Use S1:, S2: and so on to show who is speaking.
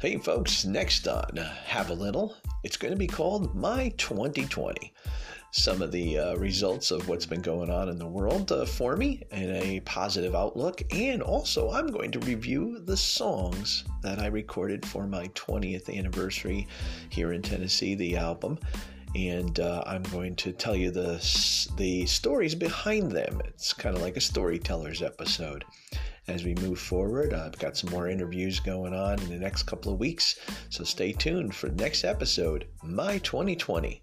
S1: Hey, folks, next on Have a Little, it's going to be called My 2020. Some of the uh, results of what's been going on in the world uh, for me and a positive outlook, and also I'm going to review the songs that I recorded for my 20th anniversary here in Tennessee, the album and uh, I'm going to tell you the the stories behind them. It's kind of like a storyteller's episode as we move forward. I've got some more interviews going on in the next couple of weeks, so stay tuned for the next episode, My 2020.